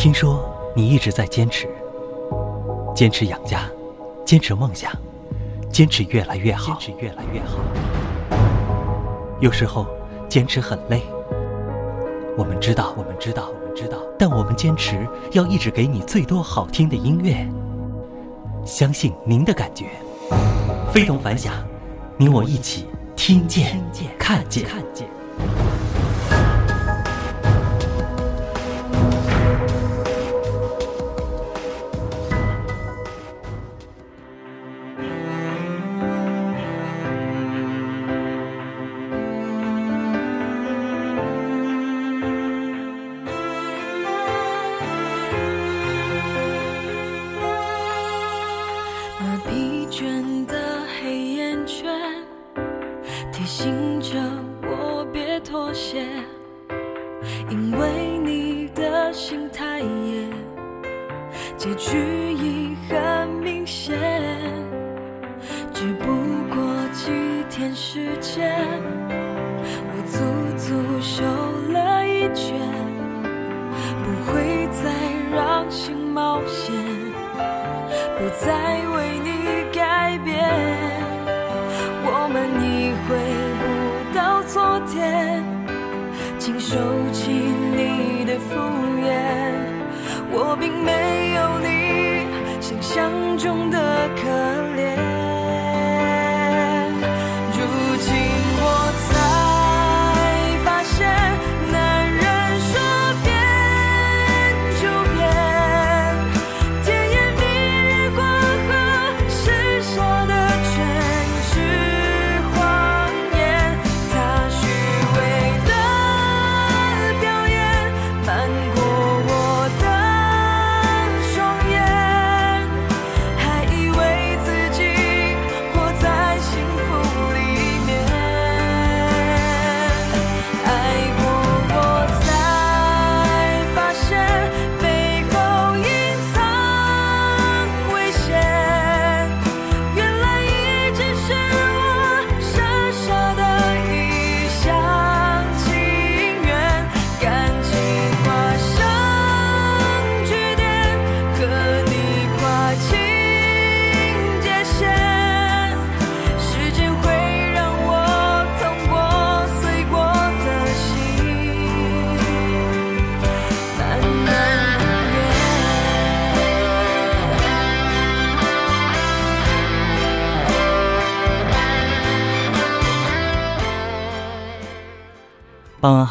听说你一直在坚持，坚持养家，坚持梦想，坚持越来越好，坚持越来越好。有时候坚持很累，我们知道，我们知道，我们知道，但我们坚持要一直给你最多好听的音乐。相信您的感觉，非同凡响，你我一起听见、看见。结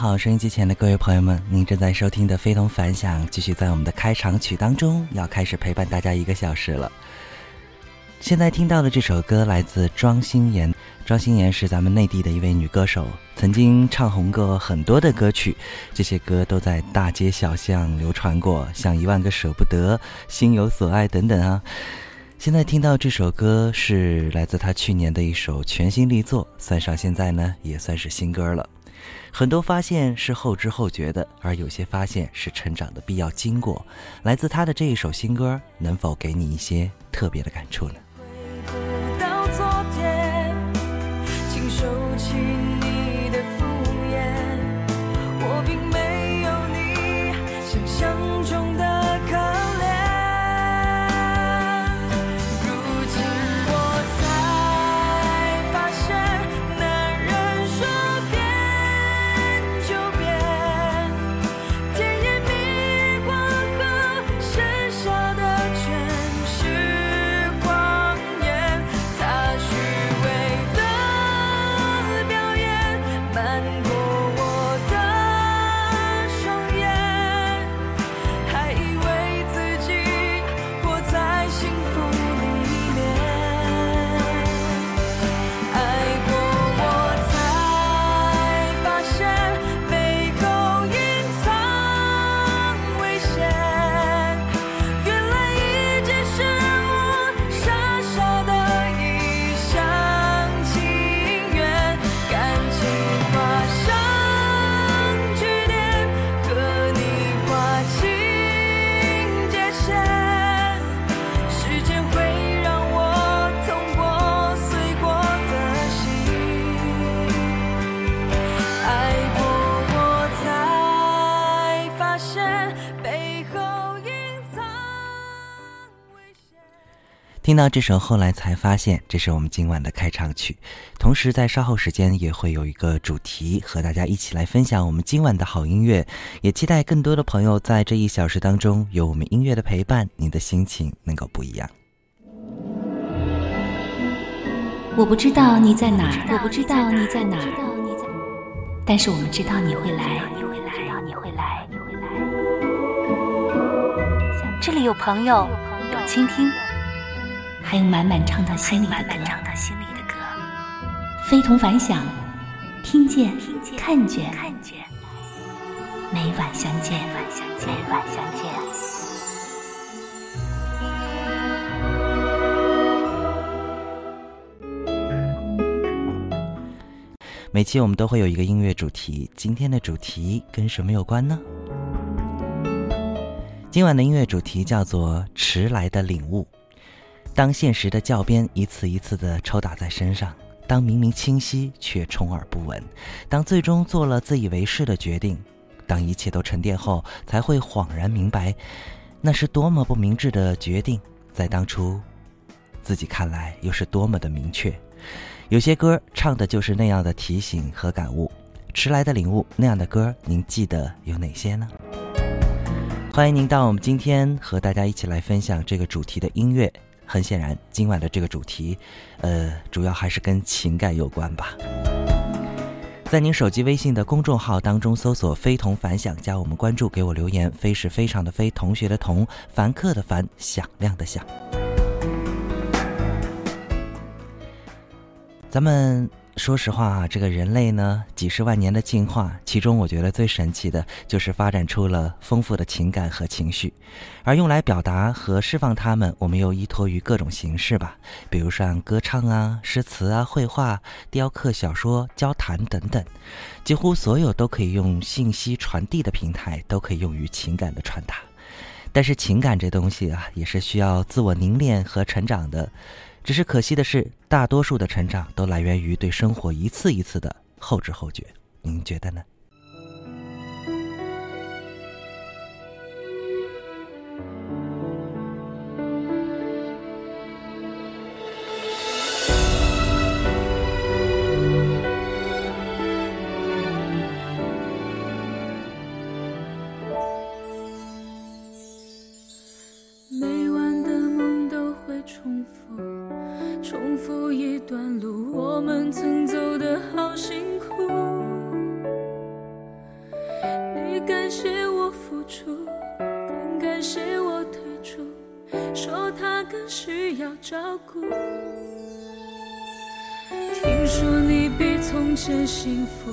好，收音机前的各位朋友们，您正在收听的《非同凡响》，继续在我们的开场曲当中，要开始陪伴大家一个小时了。现在听到的这首歌来自庄心妍，庄心妍是咱们内地的一位女歌手，曾经唱红过很多的歌曲，这些歌都在大街小巷流传过，像《一万个舍不得》《心有所爱》等等啊。现在听到这首歌是来自她去年的一首全新力作，算上现在呢，也算是新歌了。很多发现是后知后觉的，而有些发现是成长的必要经过。来自他的这一首新歌，能否给你一些特别的感触呢？听到这首，后来才发现这是我们今晚的开场曲。同时，在稍后时间也会有一个主题和大家一起来分享我们今晚的好音乐。也期待更多的朋友在这一小时当中有我们音乐的陪伴，你的心情能够不一样。我不知道你在哪儿，我不知道你在哪儿，但是我们知道你会来，你会来，你会来，你会来。这里有朋友，有倾听。还有满满唱到心里的歌，非同凡响，听见，看见，每晚相见，每晚相见。每期我们都会有一个音乐主题，今天的主题跟什么有关呢？今晚的音乐主题叫做《迟来的领悟》。当现实的教鞭一次一次地抽打在身上，当明明清晰却充耳不闻，当最终做了自以为是的决定，当一切都沉淀后，才会恍然明白，那是多么不明智的决定。在当初，自己看来又是多么的明确。有些歌唱的就是那样的提醒和感悟，迟来的领悟。那样的歌，您记得有哪些呢？欢迎您到我们今天和大家一起来分享这个主题的音乐。很显然，今晚的这个主题，呃，主要还是跟情感有关吧。在您手机微信的公众号当中搜索“非同凡响”，加我们关注，给我留言。非是非常的非，同学的同，凡客的凡，响亮的响。咱们。说实话啊，这个人类呢，几十万年的进化，其中我觉得最神奇的就是发展出了丰富的情感和情绪，而用来表达和释放它们，我们又依托于各种形式吧，比如像歌唱啊、诗词啊、绘画、雕刻、小说、交谈等等，几乎所有都可以用信息传递的平台，都可以用于情感的传达。但是情感这东西啊，也是需要自我凝练和成长的。只是可惜的是，大多数的成长都来源于对生活一次一次的后知后觉。您觉得呢？有一段路，我们曾走得好辛苦。你感谢我付出，更感谢我退出，说他更需要照顾。听说你比从前幸福，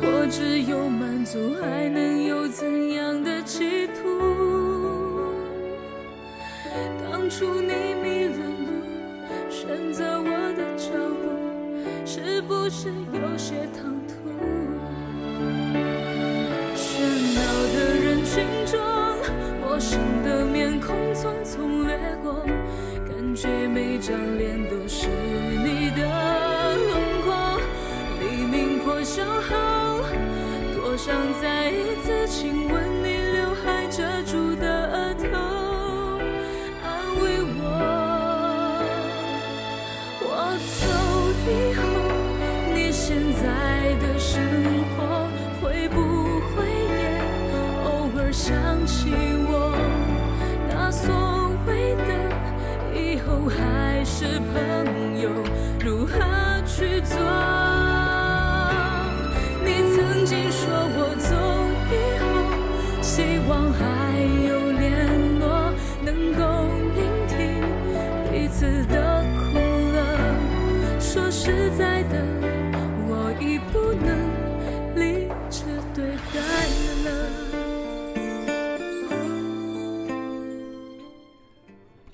或只有满足，还能有怎样的企图？当初你迷。跟着我的脚步是不是有些唐突喧闹的人群中陌生的面孔匆匆掠过感觉每张脸都是你的轮廓黎明破晓后多想再一次亲吻。如何去做？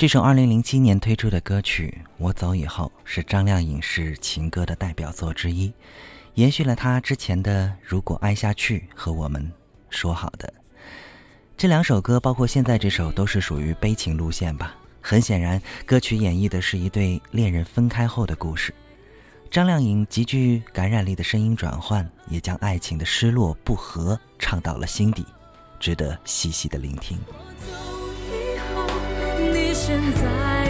这首2007年推出的歌曲《我走以后》是张靓颖是情歌的代表作之一，延续了她之前的《如果爱下去》和《我们说好的》这两首歌，包括现在这首都是属于悲情路线吧。很显然，歌曲演绎的是一对恋人分开后的故事。张靓颖极具感染力的声音转换，也将爱情的失落不和唱到了心底，值得细细的聆听。现在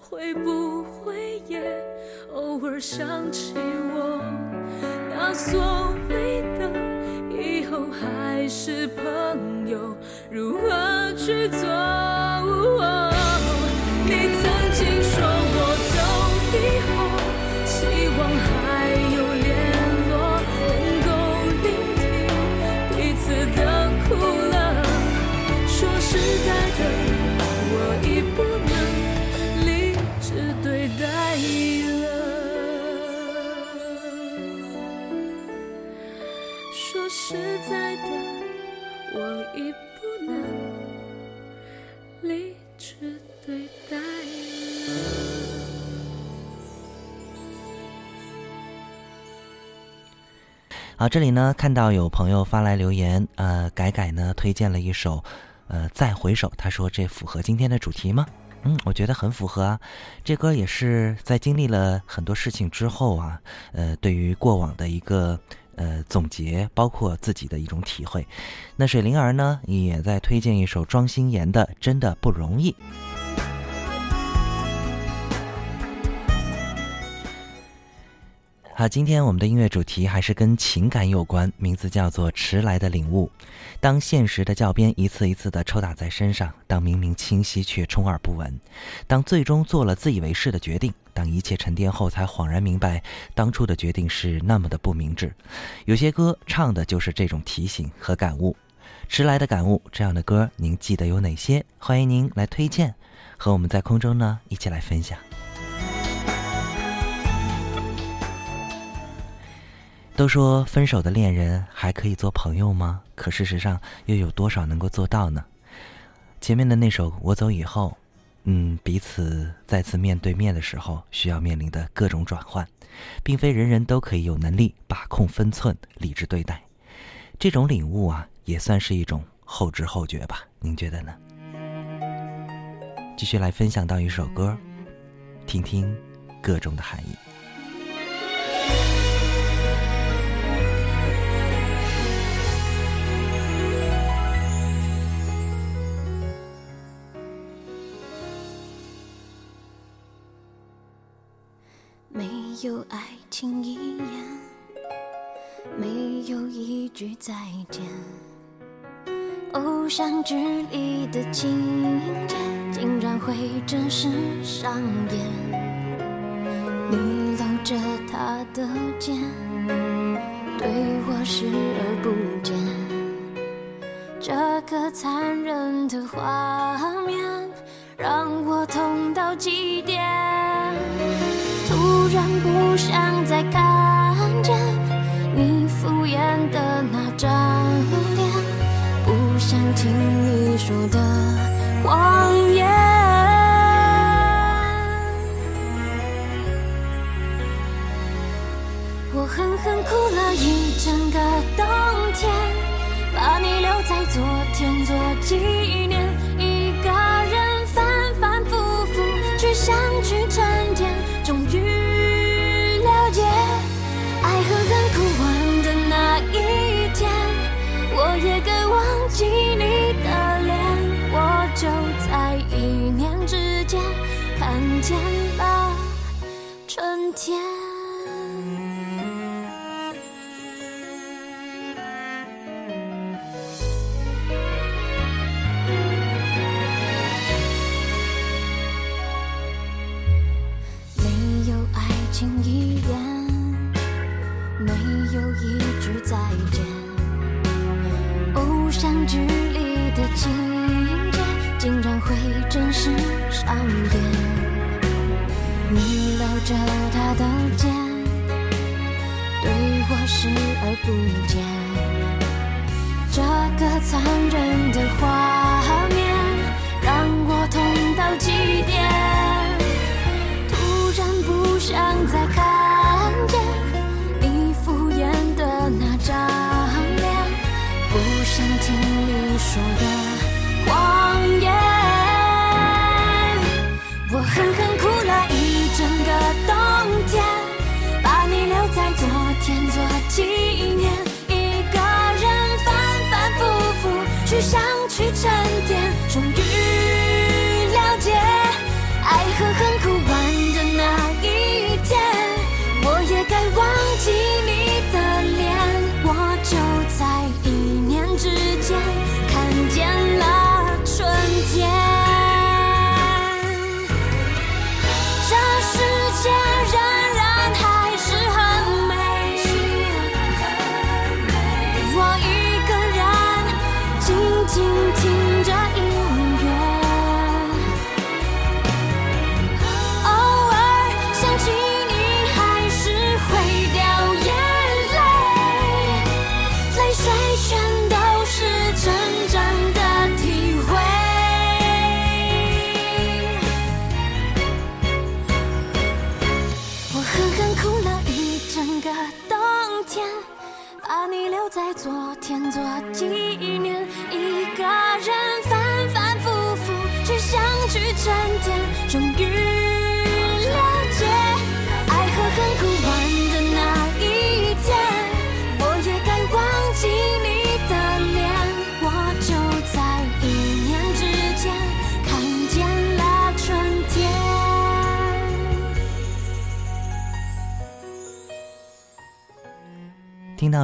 会不会也偶尔想起我？那所谓的以后还是朋友，如何去做？你曾经说我走以后，这里呢看到有朋友发来留言，呃，改改呢推荐了一首，呃，再回首，他说这符合今天的主题吗？嗯，我觉得很符合啊。这歌也是在经历了很多事情之后啊，呃，对于过往的一个呃总结，包括自己的一种体会。那水灵儿呢也在推荐一首庄心妍的《真的不容易》。好，今天我们的音乐主题还是跟情感有关，名字叫做《迟来的领悟》。当现实的教鞭一次一次的抽打在身上，当明明清晰却充耳不闻，当最终做了自以为是的决定，当一切沉淀后才恍然明白当初的决定是那么的不明智。有些歌唱的就是这种提醒和感悟。迟来的感悟，这样的歌您记得有哪些？欢迎您来推荐，和我们在空中呢一起来分享。都说分手的恋人还可以做朋友吗？可事实上又有多少能够做到呢？前面的那首《我走以后》，嗯，彼此再次面对面的时候需要面临的各种转换，并非人人都可以有能力把控分寸、理智对待。这种领悟啊，也算是一种后知后觉吧？您觉得呢？继续来分享到一首歌，听听歌中的含义。有爱情一眼，没有一句再见。偶像剧里的情节，竟然会真实上演。你搂着他的肩，对我视而不见。这个残忍的画面，让我痛到极点。突然不想再看见你敷衍的那张脸，不想听你说的谎言。我狠狠哭了一整个冬天，把你留在昨天做纪念，一个人反反复复去想天。没有爱情一眼，没有一句再见。偶像剧里的情节，竟然会真实上演。你着他的肩，对我视而不见。这个残忍的谎闪电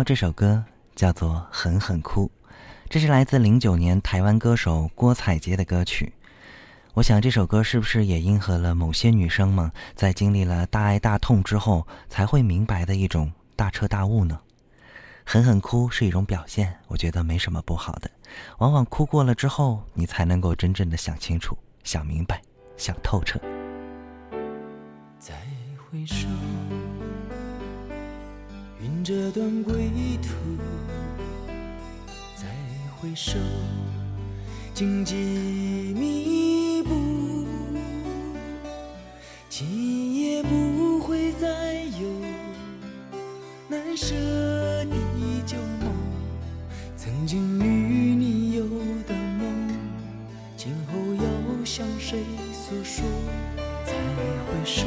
这首歌叫做狠狠哭这是来自零九年台湾歌手郭采洁的歌曲。我想这首歌是不是也应和了某些女生们在经历了大爱大痛之后才会明白的一种大彻大悟呢？狠狠哭是一种表现我觉得没什么不好的。往往哭过了之后你才能够真正的想清楚想明白想透彻。再回首这段归途再回首荆棘密布今夜不会再有难舍的旧梦曾经与你有的梦今后要向谁诉说再回首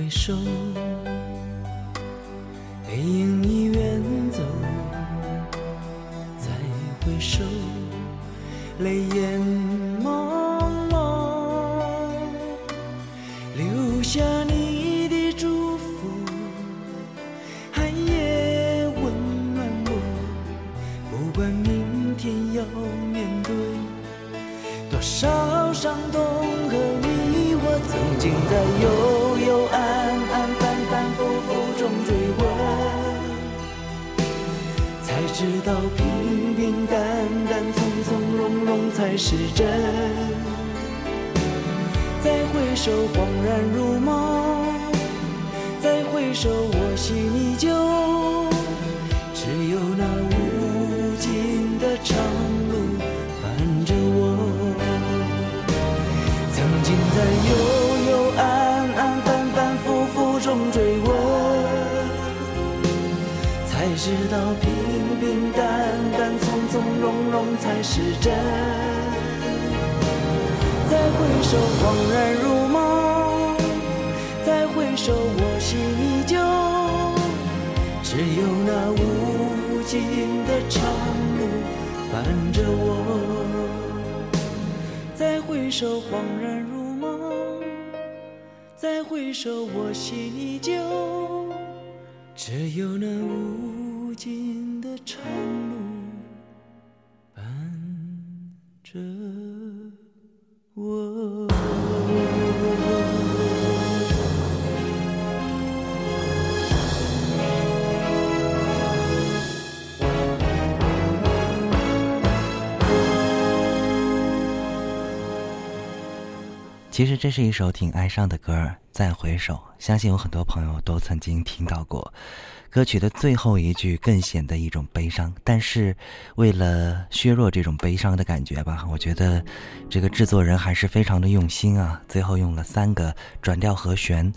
回首再回首，恍然如梦；再回首，我心依旧。只有那无尽的长路伴着我。其实这是一首挺哀伤的歌儿，再回首，相信有很多朋友都曾经听到过。歌曲的最后一句更显得一种悲伤，但是为了削弱这种悲伤的感觉吧，我觉得这个制作人还是非常的用心啊。最后用了三个转调和弦，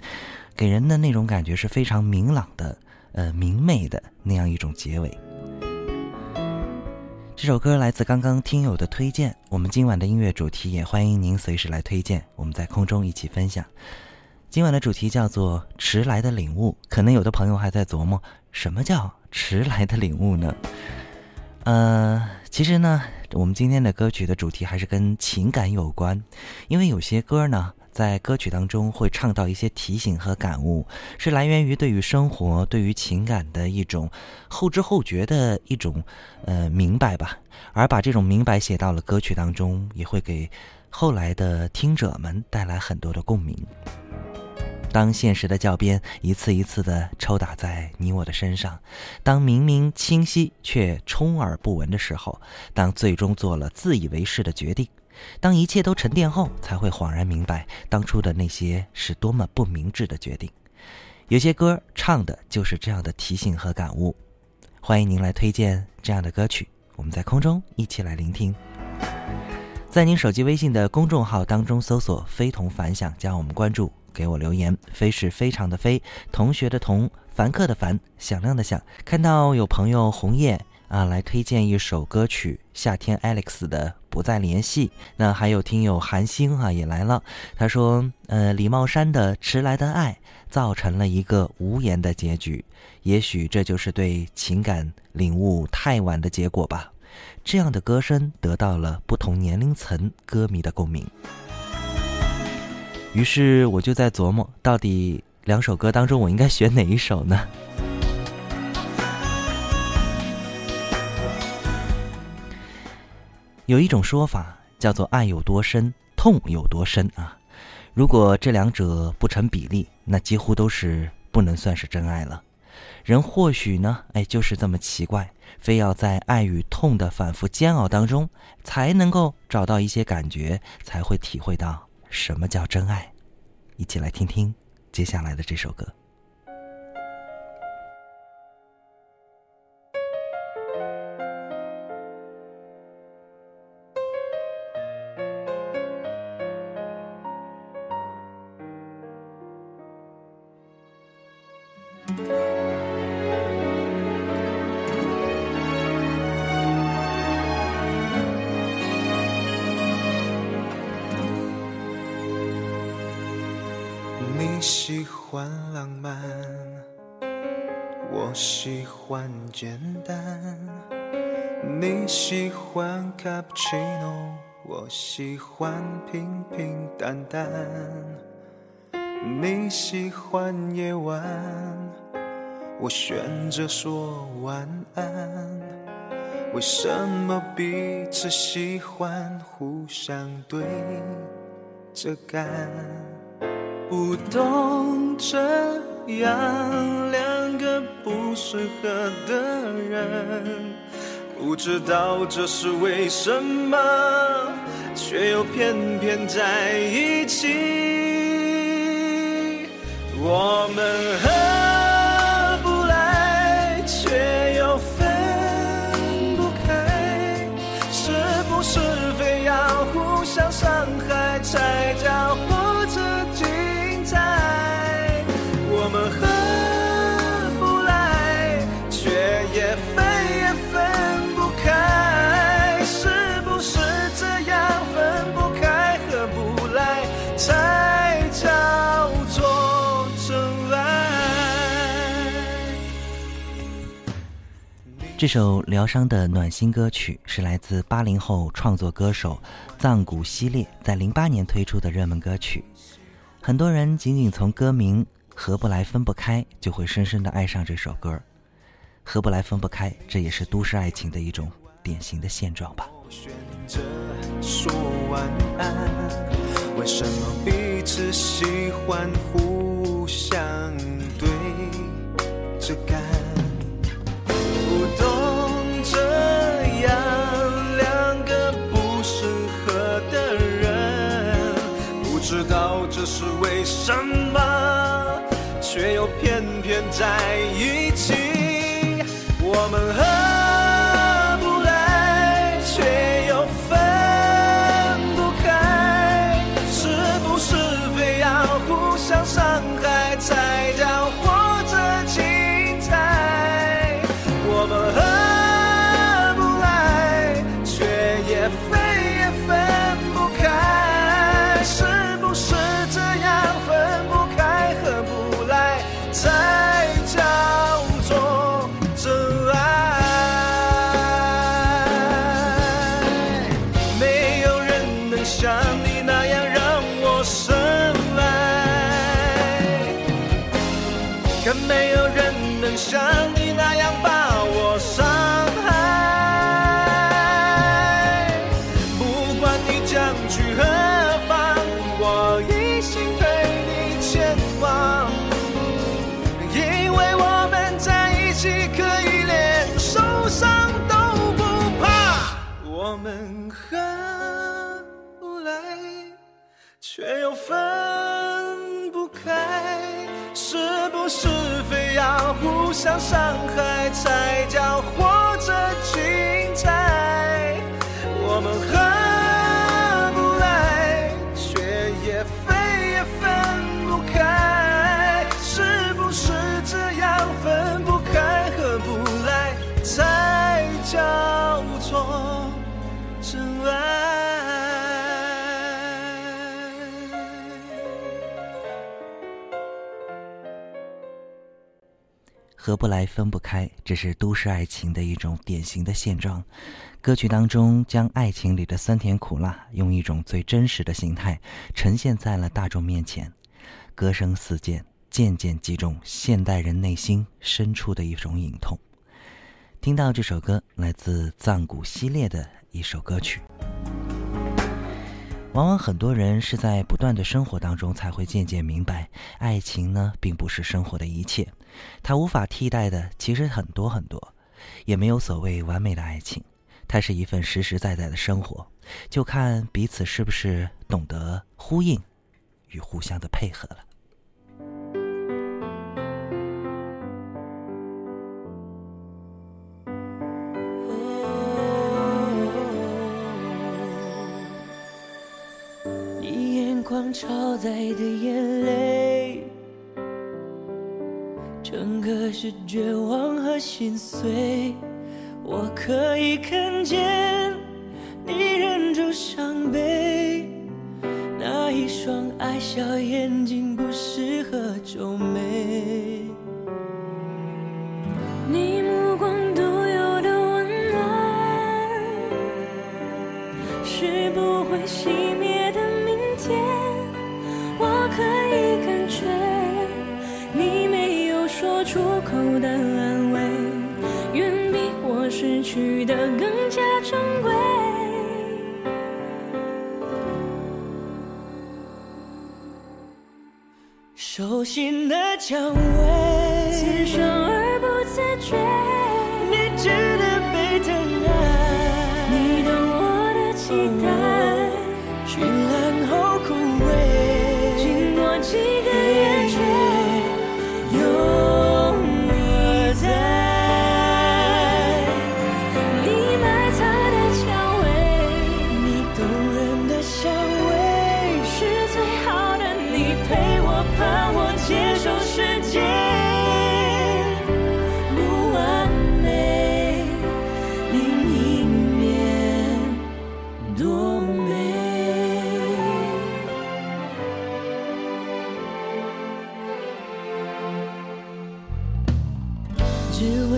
给人的那种感觉是非常明朗的，呃，明媚的那样一种结尾。这首歌来自刚刚听友的推荐，我们今晚的音乐主题也欢迎您随时来推荐，我们在空中一起分享。今晚的主题叫做“迟来的领悟”，可能有的朋友还在琢磨什么叫“迟来的领悟”呢？呃，其实呢，我们今天的歌曲的主题还是跟情感有关，因为有些歌呢。在歌曲当中会唱到一些提醒和感悟，是来源于对于生活、对于情感的一种后知后觉的一种呃明白吧。而把这种明白写到了歌曲当中，也会给后来的听者们带来很多的共鸣。当现实的教鞭一次一次的抽打在你我的身上，当明明清晰却充耳不闻的时候，当最终做了自以为是的决定。当一切都沉淀后，才会恍然明白当初的那些是多么不明智的决定。有些歌唱的就是这样的提醒和感悟。欢迎您来推荐这样的歌曲，我们在空中一起来聆听。在您手机微信的公众号当中搜索“非同凡响”，加我们关注，给我留言。非是非常的非，同学的同，凡客的凡，响亮的响。看到有朋友红叶。啊，来推荐一首歌曲，夏天 Alex 的《不再联系》。那还有听友韩星啊也来了，他说：“呃，李茂山的迟来的爱造成了一个无言的结局，也许这就是对情感领悟太晚的结果吧。”这样的歌声得到了不同年龄层歌迷的共鸣。于是我就在琢磨，到底两首歌当中我应该选哪一首呢？有一种说法叫做“爱有多深，痛有多深”啊。如果这两者不成比例，那几乎都是不能算是真爱了。人或许呢，哎，就是这么奇怪，非要在爱与痛的反复煎熬当中，才能够找到一些感觉，才会体会到什么叫真爱。一起来听听接下来的这首歌。你喜欢浪漫，我喜欢简单。你喜欢卡布奇诺，我喜欢平平淡淡。你喜欢夜晚，我选择说晚安。为什么彼此喜欢，互相对着干？不懂这样两个不适合的人，不知道这是为什么，却又偏偏在一起。我们很开，这首疗伤的暖心歌曲是来自八零后创作歌手藏古希烈在零八年推出的热门歌曲。很多人仅仅从歌名“合不来分不开”就会深深的爱上这首歌。合不来分不开，这也是都市爱情的一种典型的现状吧。说晚安，为什么彼此喜欢互相对着干？不懂偏想伤害，才叫活合不来分不开，这是都市爱情的一种典型的现状。歌曲当中将爱情里的酸甜苦辣，用一种最真实的形态呈现在了大众面前。歌声似箭，渐渐击中现代人内心深处的一种隐痛。听到这首歌，来自藏古希烈的一首歌曲。往往很多人是在不断的生活当中才会渐渐明白，爱情呢并不是生活的一切，它无法替代的其实很多很多，也没有所谓完美的爱情，它是一份实实在在的生活，就看彼此是不是懂得呼应与互相的配合了。光超载的眼泪，整个是绝望和心碎。我可以看见你忍住伤悲，那一双爱笑眼睛不适合皱眉。心的角落，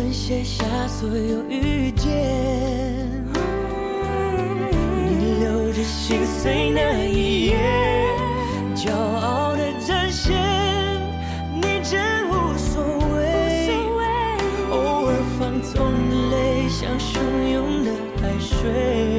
指纹写下所有遇见，你留着心碎那一页，骄傲的展现，你真无所谓。偶尔放纵的泪像汹涌的海水。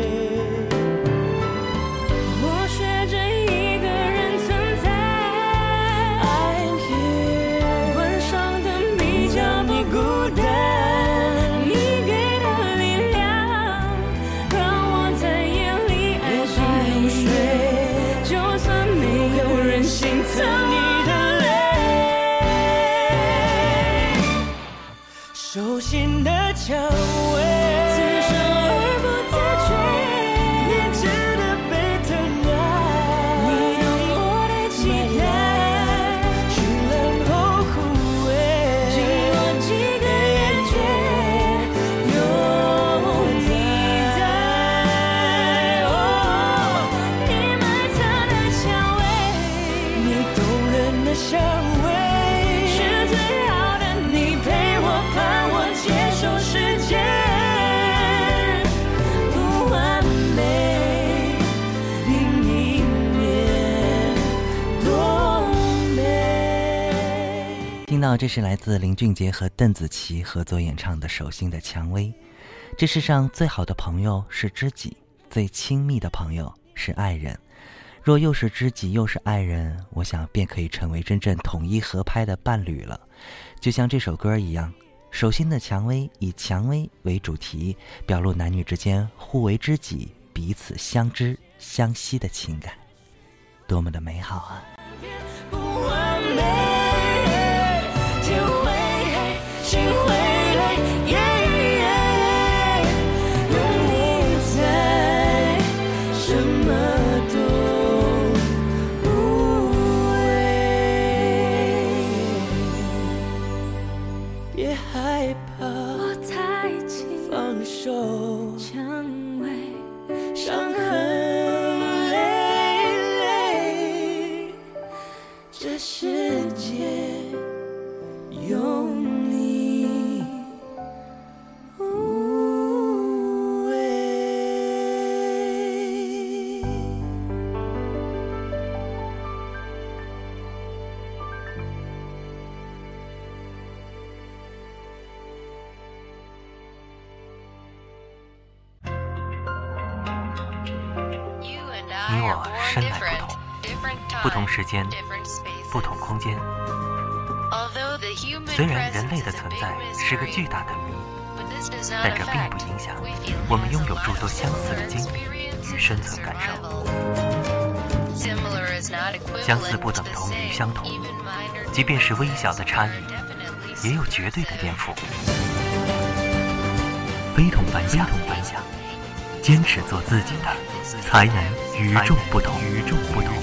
到这是来自林俊杰和邓紫棋合作演唱的《手心的蔷薇》。这世上最好的朋友是知己，最亲密的朋友是爱人。若又是知己又是爱人，我想便可以成为真正统一合拍的伴侣了。就像这首歌一样，《手心的蔷薇》以蔷薇为主题，表露男女之间互为知己、彼此相知相惜的情感，多么的美好啊！时间，不同空间。虽然人类的存在是个巨大的谜，但这并不影响我们拥有诸多相似的经历与生存感受。相似不等同于相同，即便是微小的差异，也有绝对的颠覆。非同凡响，非同凡响，坚持做自己的，才能与众不同。与众不同，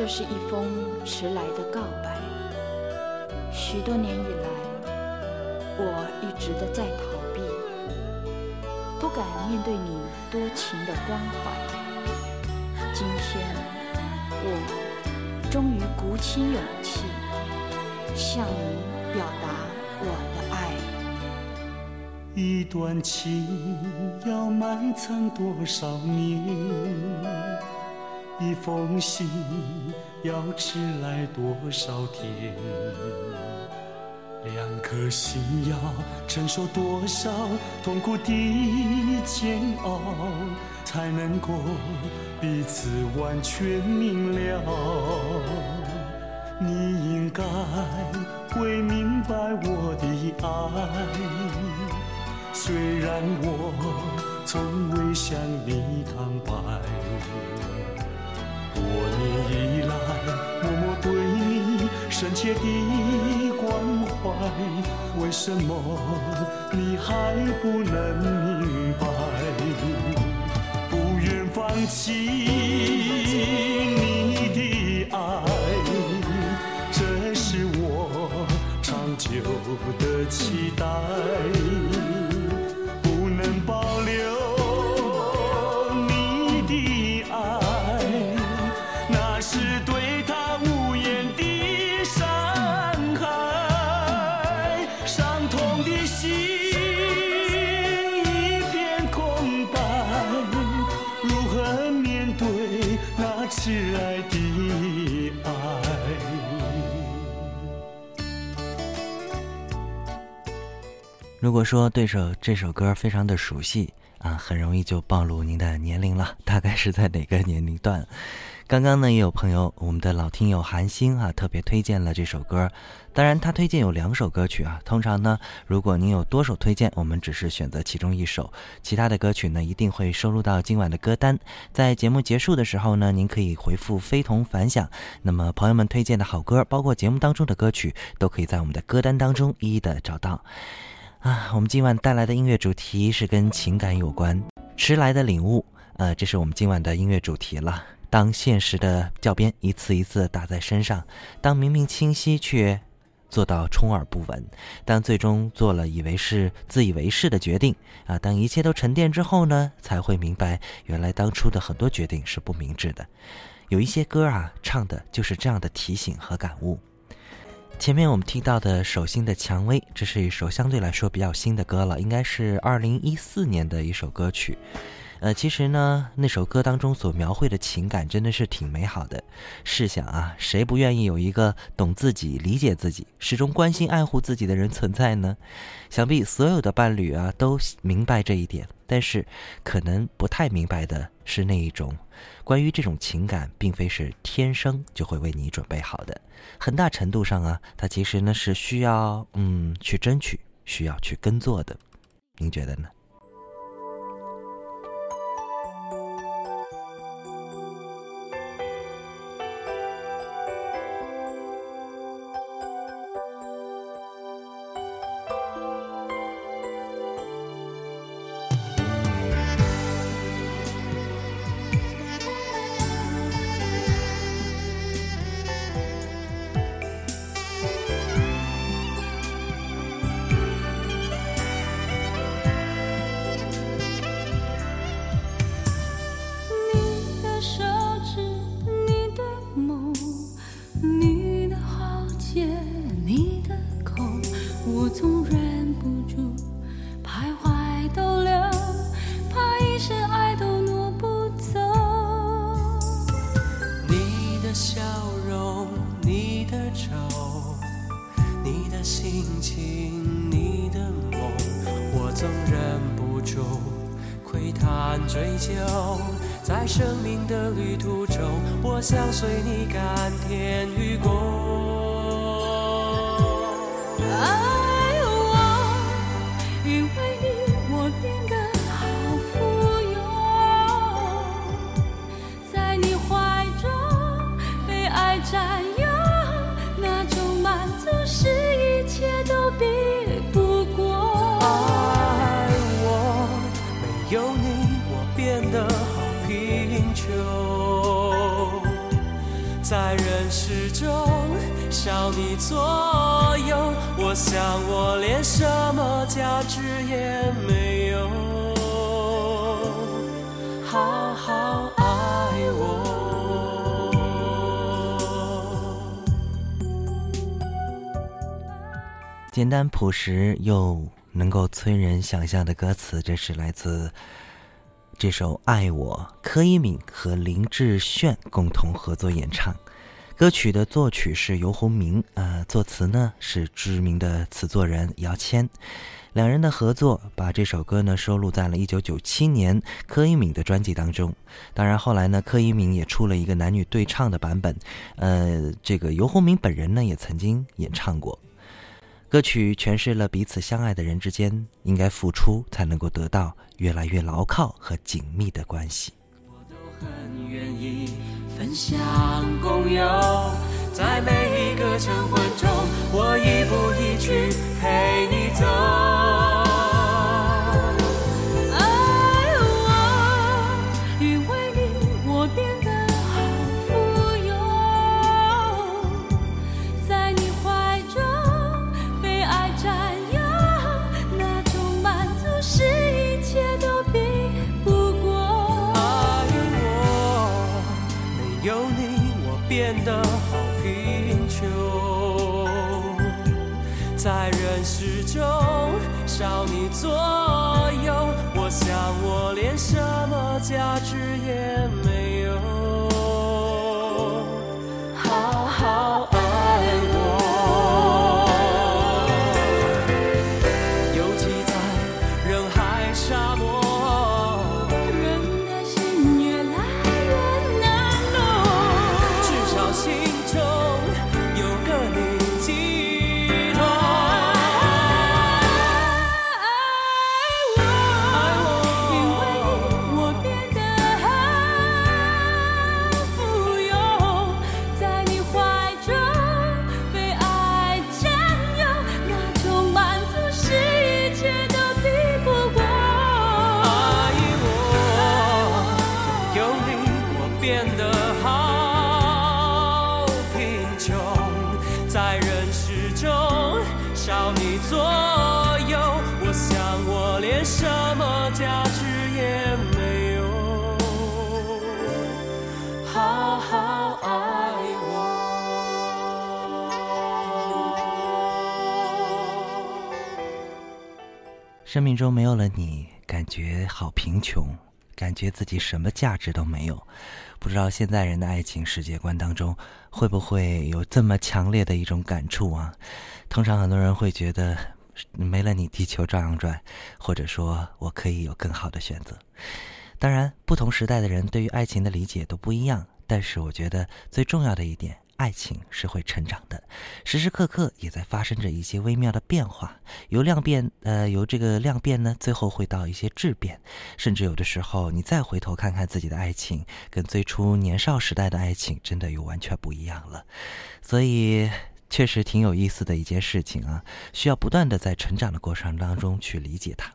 这是一封迟来的告白。许多年以来，我一直的在逃避，不敢面对你多情的关怀。今天，我终于鼓起勇气，向你表达我的爱。一段情要埋藏多少年？一封信要迟来多少天？两颗心要承受多少痛苦的煎熬，才能够彼此完全明了？你应该会明白我的爱。虽然我从未向你坦白，多年以来默默对你深切的关怀，为什么你还不能明白？不愿放弃你的爱，这是我长久的期待。如果说对手这首歌非常的熟悉啊，很容易就暴露您的年龄了，大概是在哪个年龄段？刚刚呢，也有朋友，我们的老听友韩星啊，特别推荐了这首歌。当然，他推荐有两首歌曲啊。通常呢，如果您有多首推荐，我们只是选择其中一首，其他的歌曲呢，一定会收录到今晚的歌单。在节目结束的时候呢，您可以回复“非同凡响”，那么朋友们推荐的好歌，包括节目当中的歌曲，都可以在我们的歌单当中一一的找到。啊，我们今晚带来的音乐主题是跟情感有关，迟来的领悟。呃，这是我们今晚的音乐主题了。当现实的教鞭一次一次打在身上，当明明清晰却做到充耳不闻，当最终做了以为是自以为是的决定啊，当一切都沉淀之后呢，才会明白原来当初的很多决定是不明智的。有一些歌啊，唱的就是这样的提醒和感悟。前面我们听到的《手心的蔷薇》，这是一首相对来说比较新的歌了，应该是二零一四年的一首歌曲。呃，其实呢，那首歌当中所描绘的情感真的是挺美好的。试想啊，谁不愿意有一个懂自己、理解自己、始终关心爱护自己的人存在呢？想必所有的伴侣啊都明白这一点，但是可能不太明白的是那一种，关于这种情感，并非是天生就会为你准备好的。很大程度上啊，它其实呢是需要嗯去争取，需要去耕作的。您觉得呢？我变得好富有，在你怀中被爱占有，那种满足是一切都比不过。爱我，没有你我变得好贫穷，在人世中少你左右，我想我连什么价值也没。好好爱我。简单朴实又能够催人想象的歌词，这是来自这首《爱我》，柯以敏和林志炫共同合作演唱。歌曲的作曲是游鸿明，呃，作词呢是知名的词作人姚谦。两人的合作把这首歌呢收录在了1997年柯以敏的专辑当中。当然后来呢，柯以敏也出了一个男女对唱的版本，呃，这个游鸿明本人呢也曾经演唱过。歌曲诠释了彼此相爱的人之间应该付出才能够得到越来越牢靠和紧密的关系。很愿意分享共有，在每一个晨昏中，我一步一句陪你走。觉好贫穷，感觉自己什么价值都没有。不知道现在人的爱情世界观当中，会不会有这么强烈的一种感触啊？通常很多人会觉得，没了你，地球照样转，或者说我可以有更好的选择。当然，不同时代的人对于爱情的理解都不一样，但是我觉得最重要的一点。爱情是会成长的，时时刻刻也在发生着一些微妙的变化，由量变，呃，由这个量变呢，最后会到一些质变，甚至有的时候你再回头看看自己的爱情，跟最初年少时代的爱情，真的又完全不一样了。所以，确实挺有意思的一件事情啊，需要不断的在成长的过程当中去理解它。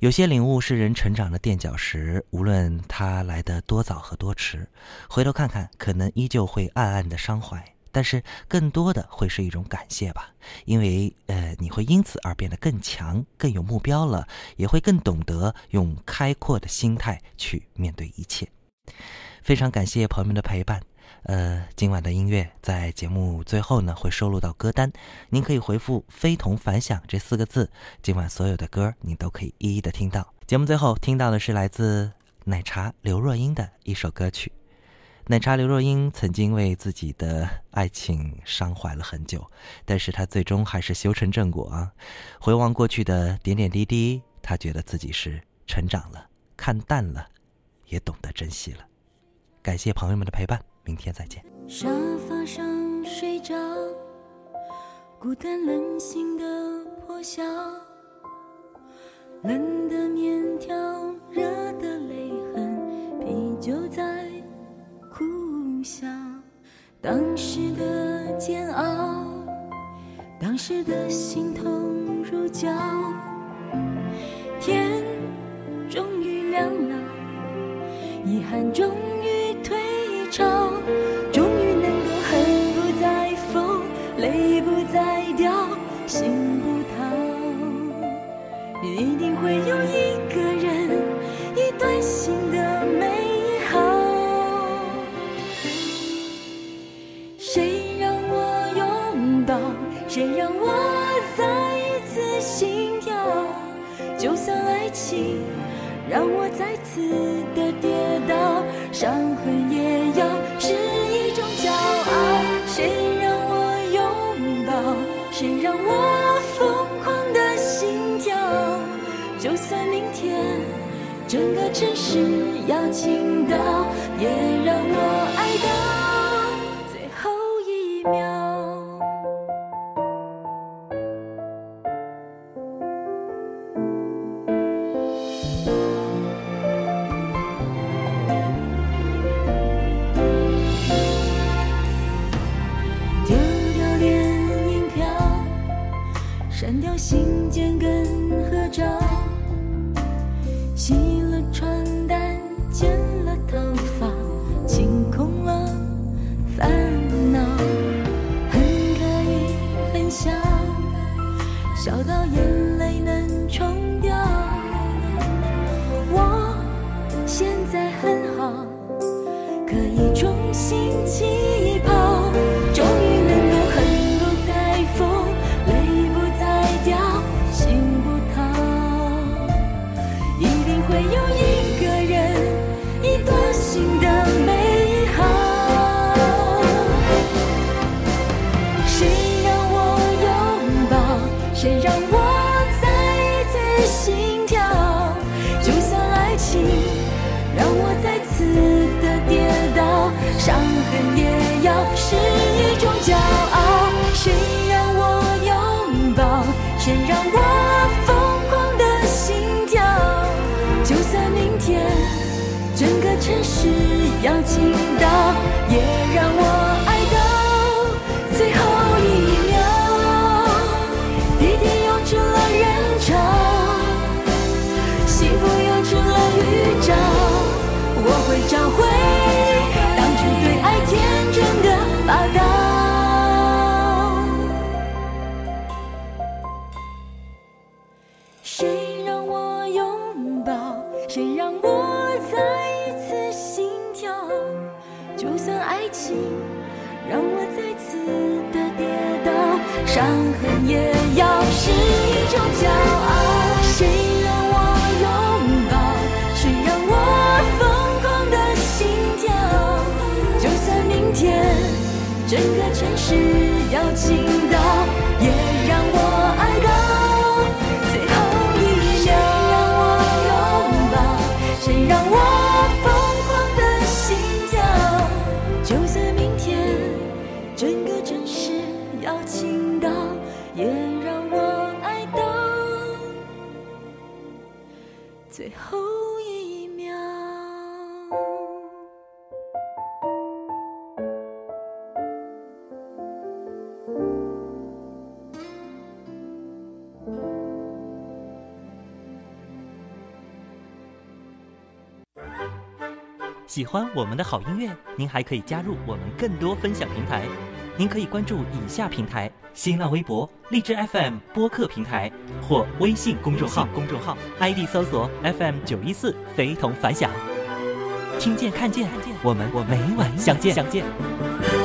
有些领悟是人成长的垫脚石，无论它来的多早和多迟，回头看看，可能依旧会暗暗的伤怀，但是更多的会是一种感谢吧，因为呃，你会因此而变得更强，更有目标了，也会更懂得用开阔的心态去面对一切。非常感谢朋友们的陪伴。呃，今晚的音乐在节目最后呢会收录到歌单，您可以回复“非同凡响”这四个字，今晚所有的歌您都可以一一的听到。节目最后听到的是来自奶茶刘若英的一首歌曲。奶茶刘若英曾经为自己的爱情伤怀了很久，但是她最终还是修成正果啊！回望过去的点点滴滴，她觉得自己是成长了，看淡了，也懂得珍惜了。感谢朋友们的陪伴。明天再见。沙发上睡着，孤单冷醒的破晓，冷的面条，热的泪痕，啤酒在苦笑。当时的煎熬，当时的心痛如胶。天终于亮了，遗憾终让我再次的跌倒，伤痕也要是一种骄傲。谁让我拥抱，谁让我疯狂的心跳？就算明天整个城市要倾倒，也伤痕也要是一种骄傲谁让我拥抱谁让我疯狂的心跳？就算明天整个城市要倾倒喜欢我们的好音乐您还可以加入我们更多分享平台。您可以关注以下平台新浪微博荔枝 fm 播客平台或微信公众号。公众号。Id 搜索 fm 九一四非同凡响。听见看见我们我每晚相见。相见。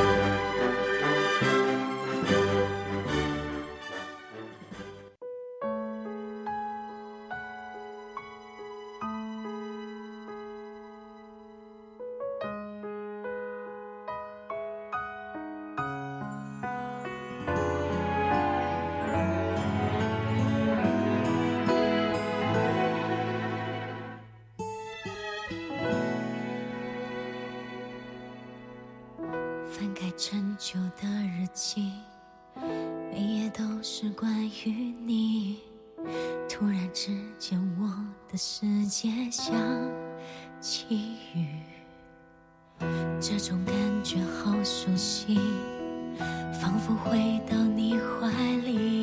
陈旧的日记每页都是关于你。突然之间我的世界下起雨这种感觉好熟悉仿佛回到你怀里。